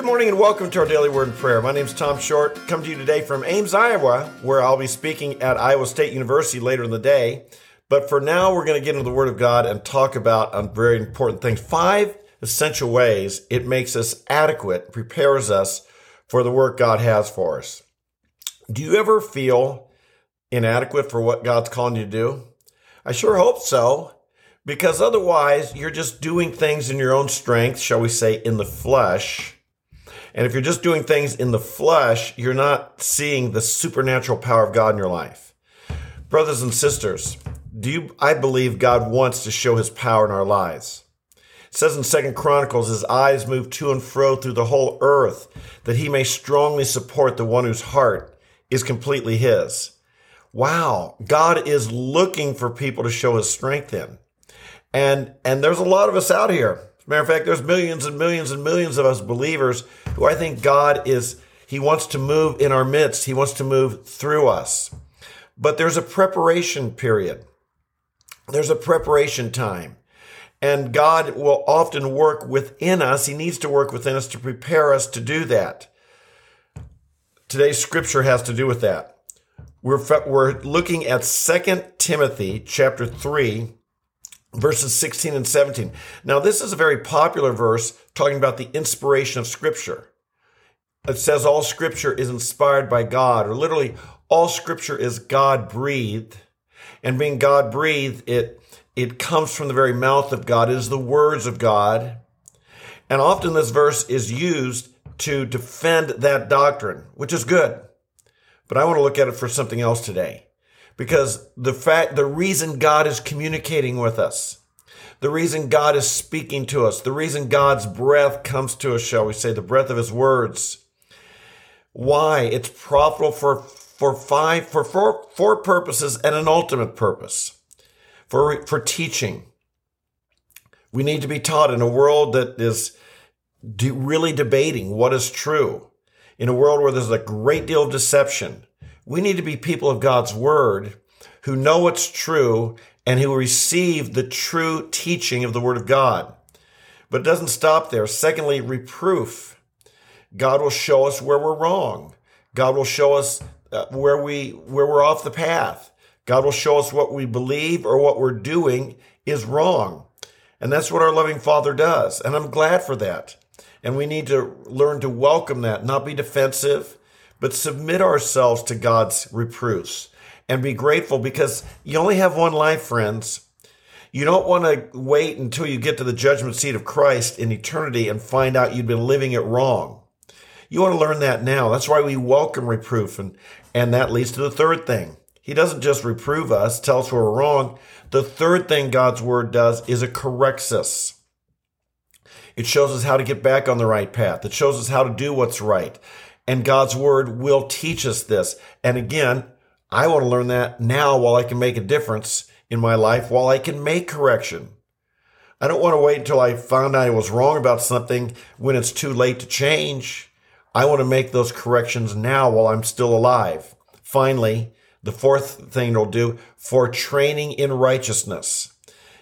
Good morning and welcome to our daily word and prayer. My name is Tom Short. Come to you today from Ames, Iowa, where I'll be speaking at Iowa State University later in the day. But for now, we're going to get into the Word of God and talk about a very important thing. Five essential ways it makes us adequate, prepares us for the work God has for us. Do you ever feel inadequate for what God's calling you to do? I sure hope so, because otherwise you're just doing things in your own strength, shall we say, in the flesh. And if you're just doing things in the flesh, you're not seeing the supernatural power of God in your life. Brothers and sisters, do you, I believe God wants to show his power in our lives. It says in Second Chronicles, his eyes move to and fro through the whole earth, that he may strongly support the one whose heart is completely his. Wow, God is looking for people to show his strength in. And and there's a lot of us out here. Matter of fact, there's millions and millions and millions of us believers who I think God is he wants to move in our midst. He wants to move through us. But there's a preparation period. There's a preparation time. And God will often work within us. He needs to work within us to prepare us to do that. Today's scripture has to do with that. We're, we're looking at 2 Timothy chapter 3, verses 16 and 17. Now, this is a very popular verse talking about the inspiration of scripture. It says all scripture is inspired by God, or literally all scripture is God breathed. And being God breathed, it it comes from the very mouth of God. It is the words of God. And often this verse is used to defend that doctrine, which is good. But I want to look at it for something else today. Because the fact, the reason God is communicating with us, the reason God is speaking to us, the reason God's breath comes to us, shall we say, the breath of his words. Why? It's profitable for, for five, for four, four purposes and an ultimate purpose for, for teaching. We need to be taught in a world that is de- really debating what is true, in a world where there's a great deal of deception. We need to be people of God's word who know what's true and who receive the true teaching of the word of God. But it doesn't stop there. Secondly, reproof. God will show us where we're wrong. God will show us uh, where we where we're off the path. God will show us what we believe or what we're doing is wrong. And that's what our loving Father does. And I'm glad for that. And we need to learn to welcome that, not be defensive, but submit ourselves to God's reproofs and be grateful because you only have one life, friends. You don't want to wait until you get to the judgment seat of Christ in eternity and find out you've been living it wrong. You want to learn that now. That's why we welcome reproof. And, and that leads to the third thing. He doesn't just reprove us, tell us we're wrong. The third thing God's word does is it corrects us. It shows us how to get back on the right path. It shows us how to do what's right. And God's word will teach us this. And again, I want to learn that now while I can make a difference in my life, while I can make correction. I don't want to wait until I found I was wrong about something when it's too late to change. I want to make those corrections now while I'm still alive. Finally, the fourth thing it'll do for training in righteousness.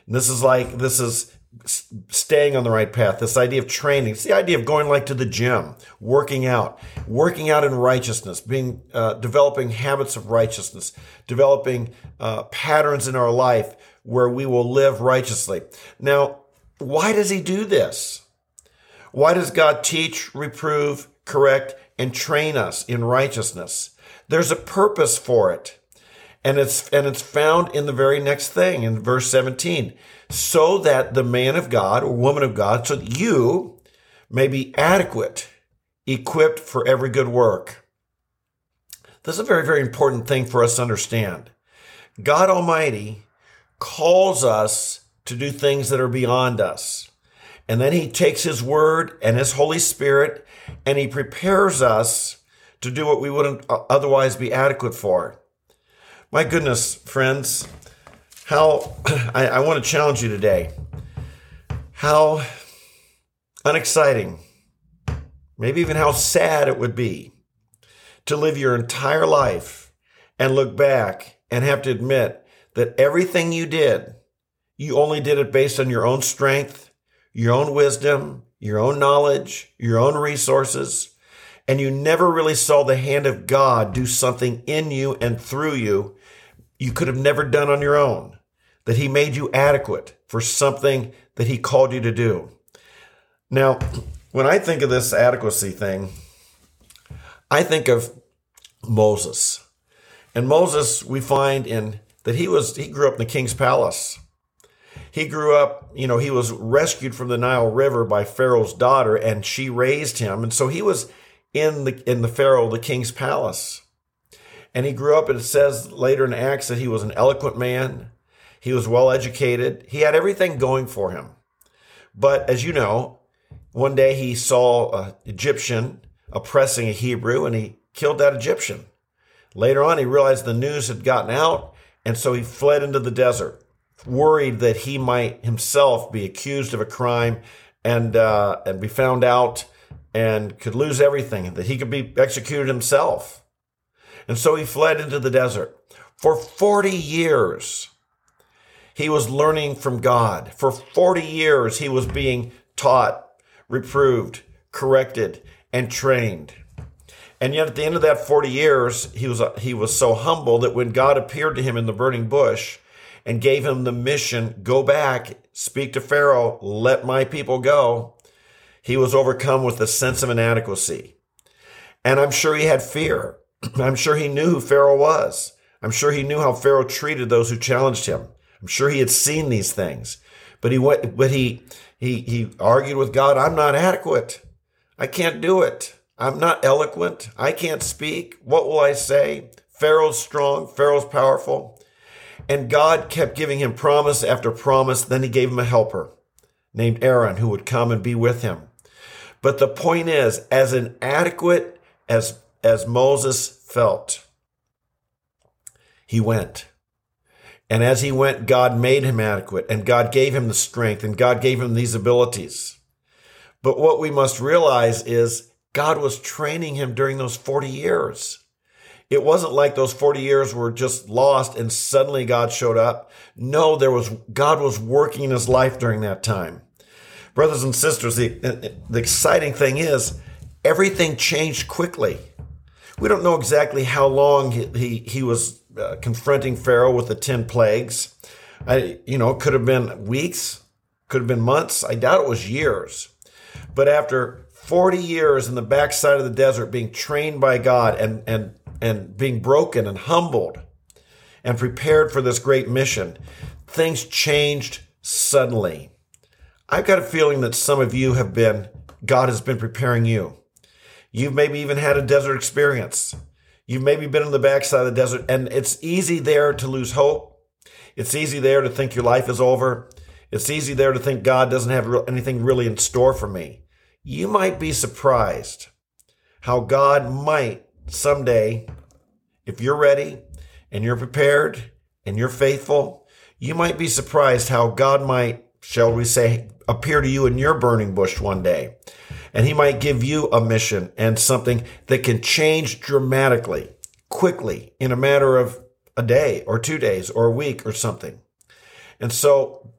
And this is like, this is staying on the right path. This idea of training. It's the idea of going like to the gym, working out, working out in righteousness, being, uh, developing habits of righteousness, developing, uh, patterns in our life where we will live righteously. Now, why does he do this? Why does God teach, reprove, correct, and train us in righteousness? There's a purpose for it. And it's, and it's found in the very next thing in verse 17. So that the man of God or woman of God, so that you may be adequate, equipped for every good work. This is a very, very important thing for us to understand. God Almighty calls us to do things that are beyond us. And then he takes his word and his Holy Spirit and he prepares us to do what we wouldn't otherwise be adequate for. My goodness, friends, how I, I want to challenge you today. How unexciting, maybe even how sad it would be to live your entire life and look back and have to admit that everything you did, you only did it based on your own strength, your own wisdom, your own knowledge, your own resources, and you never really saw the hand of God do something in you and through you you could have never done on your own, that He made you adequate for something that He called you to do. Now, when I think of this adequacy thing, I think of Moses. And Moses, we find in that he was he grew up in the king's palace. He grew up, you know, he was rescued from the Nile River by Pharaoh's daughter, and she raised him. And so he was in the in the Pharaoh, the king's palace. And he grew up, and it says later in Acts that he was an eloquent man. He was well educated. He had everything going for him. But as you know, one day he saw an Egyptian oppressing a Hebrew and he killed that Egyptian. Later on, he realized the news had gotten out, and so he fled into the desert, worried that he might himself be accused of a crime and uh, and be found out and could lose everything, that he could be executed himself. And so he fled into the desert. For 40 years, he was learning from God. For 40 years, he was being taught, reproved, corrected, and trained. And yet, at the end of that 40 years, he was, he was so humble that when God appeared to him in the burning bush and gave him the mission go back, speak to Pharaoh, let my people go, he was overcome with a sense of inadequacy. And I'm sure he had fear. I'm sure he knew who Pharaoh was. I'm sure he knew how Pharaoh treated those who challenged him. I'm sure he had seen these things. But he went, but he, he, he argued with God, I'm not adequate. I can't do it. I'm not eloquent. I can't speak. What will I say? Pharaoh's strong. Pharaoh's powerful. And God kept giving him promise after promise. Then he gave him a helper named Aaron who would come and be with him. But the point is, as inadequate as, as Moses felt, he went. And as he went, God made him adequate and God gave him the strength and God gave him these abilities. But what we must realize is God was training him during those 40 years. It wasn't like those 40 years were just lost and suddenly God showed up. No, there was, God was working in his life during that time. Brothers and sisters, the, the exciting thing is everything changed quickly. We don't know exactly how long he, he, he was uh, confronting Pharaoh with the 10 plagues. I, you know, it could have been weeks, could have been months. I doubt it was years. But after 40 years in the backside of the desert being trained by God and, and, and being broken and humbled and prepared for this great mission, things changed suddenly. I've got a feeling that some of you have been, God has been preparing you. You've maybe even had a desert experience. You've maybe been in the backside of the desert, and it's easy there to lose hope. It's easy there to think your life is over. It's easy there to think God doesn't have anything really in store for me you might be surprised how God might someday, if you're ready and you're prepared and you're faithful, you might be surprised how God might, shall we say, appear to you in your burning bush one day. And he might give you a mission and something that can change dramatically, quickly, in a matter of a day or two days or a week or something. And so,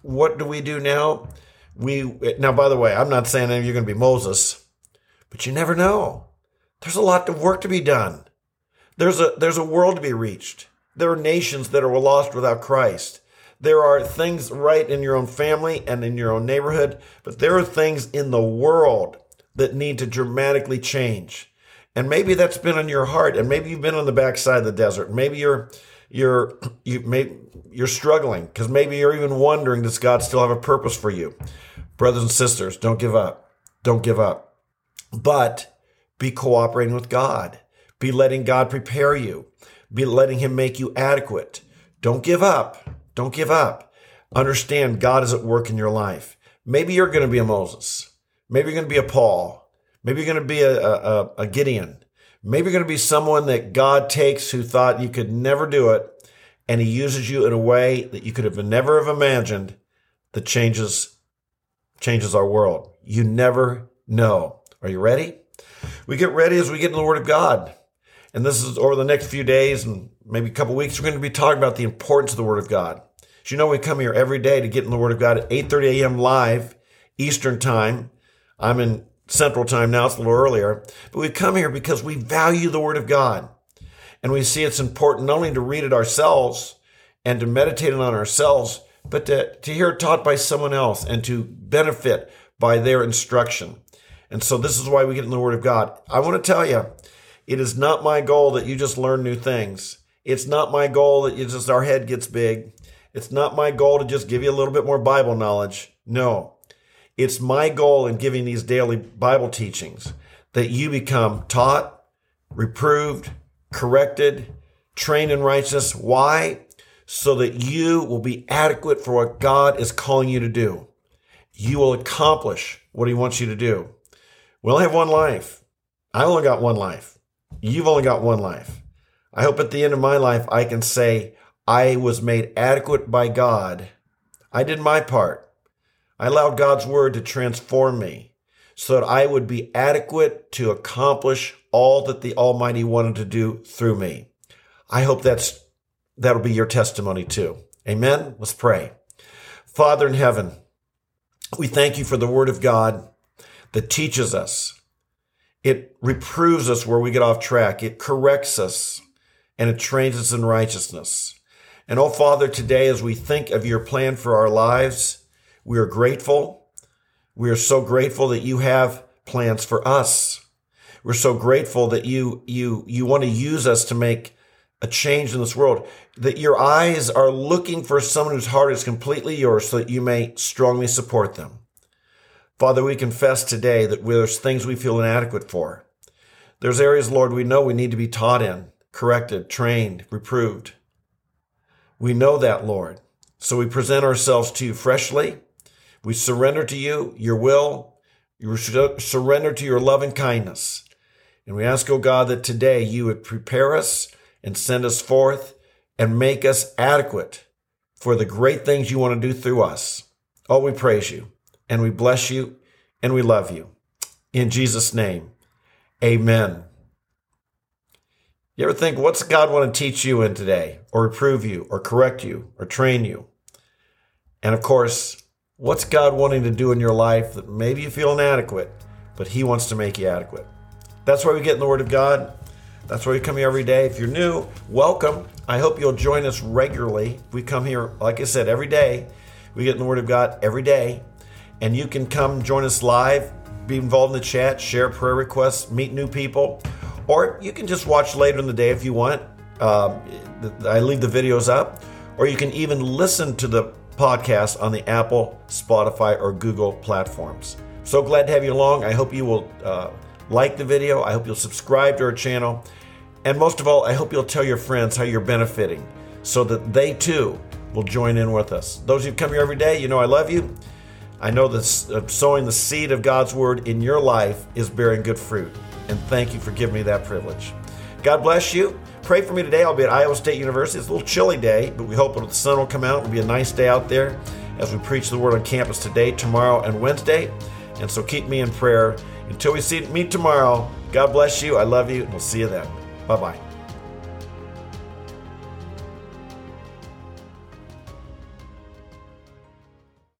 what do we do now? we now by the way i'm not saying that you're going to be moses but you never know there's a lot of work to be done there's a there's a world to be reached there are nations that are lost without christ there are things right in your own family and in your own neighborhood but there are things in the world that need to dramatically change and maybe that's been on your heart and maybe you've been on the backside of the desert maybe you're you're you may you're struggling because maybe you're even wondering does God still have a purpose for you? Brothers and sisters, don't give up. Don't give up. But be cooperating with God. Be letting God prepare you. Be letting him make you adequate. Don't give up. Don't give up. Understand God is at work in your life. Maybe you're going to be a Moses. Maybe you're going to be a Paul. Maybe you're going to be a, a, a Gideon. Maybe you're going to be someone that God takes who thought you could never do it, and He uses you in a way that you could have never have imagined that changes changes our world. You never know. Are you ready? We get ready as we get in the Word of God. And this is over the next few days and maybe a couple weeks, we're going to be talking about the importance of the Word of God. As you know, we come here every day to get in the Word of God at 8.30 a.m. live Eastern Time. I'm in Central Time now, it's a little earlier, but we come here because we value the Word of God. And we see it's important not only to read it ourselves and to meditate it on ourselves, but to, to hear it taught by someone else and to benefit by their instruction. And so this is why we get in the Word of God. I want to tell you, it is not my goal that you just learn new things. It's not my goal that you just our head gets big. It's not my goal to just give you a little bit more Bible knowledge. No. It's my goal in giving these daily Bible teachings that you become taught, reproved, corrected, trained in righteousness. Why? So that you will be adequate for what God is calling you to do. You will accomplish what He wants you to do. We only have one life. I only got one life. You've only got one life. I hope at the end of my life I can say I was made adequate by God. I did my part. I allowed God's word to transform me so that I would be adequate to accomplish all that the Almighty wanted to do through me. I hope that's that'll be your testimony too. Amen. Let's pray. Father in heaven, we thank you for the word of God that teaches us. It reproves us where we get off track. It corrects us and it trains us in righteousness. And oh, Father, today as we think of your plan for our lives, we are grateful. We are so grateful that you have plans for us. We're so grateful that you, you, you want to use us to make a change in this world, that your eyes are looking for someone whose heart is completely yours so that you may strongly support them. Father, we confess today that there's things we feel inadequate for. There's areas, Lord, we know we need to be taught in corrected, trained, reproved. We know that, Lord. So we present ourselves to you freshly. We surrender to you your will. You surrender to your love and kindness. And we ask, oh God, that today you would prepare us and send us forth and make us adequate for the great things you want to do through us. Oh, we praise you and we bless you and we love you. In Jesus' name, amen. You ever think, what's God want to teach you in today, or reprove you, or correct you, or train you? And of course, what's God wanting to do in your life that maybe you feel inadequate, but He wants to make you adequate? That's why we get in the Word of God. That's why we come here every day. If you're new, welcome. I hope you'll join us regularly. We come here, like I said, every day. We get in the Word of God every day. And you can come join us live, be involved in the chat, share prayer requests, meet new people or you can just watch later in the day if you want. Um, I leave the videos up, or you can even listen to the podcast on the Apple, Spotify, or Google platforms. So glad to have you along. I hope you will uh, like the video. I hope you'll subscribe to our channel. And most of all, I hope you'll tell your friends how you're benefiting so that they too will join in with us. Those who come here every day, you know I love you. I know that uh, sowing the seed of God's word in your life is bearing good fruit and thank you for giving me that privilege. God bless you. Pray for me today. I'll be at Iowa State University. It's a little chilly day, but we hope the sun will come out. It'll be a nice day out there as we preach the word on campus today, tomorrow, and Wednesday. And so keep me in prayer. Until we see meet tomorrow, God bless you. I love you, and we'll see you then. Bye bye.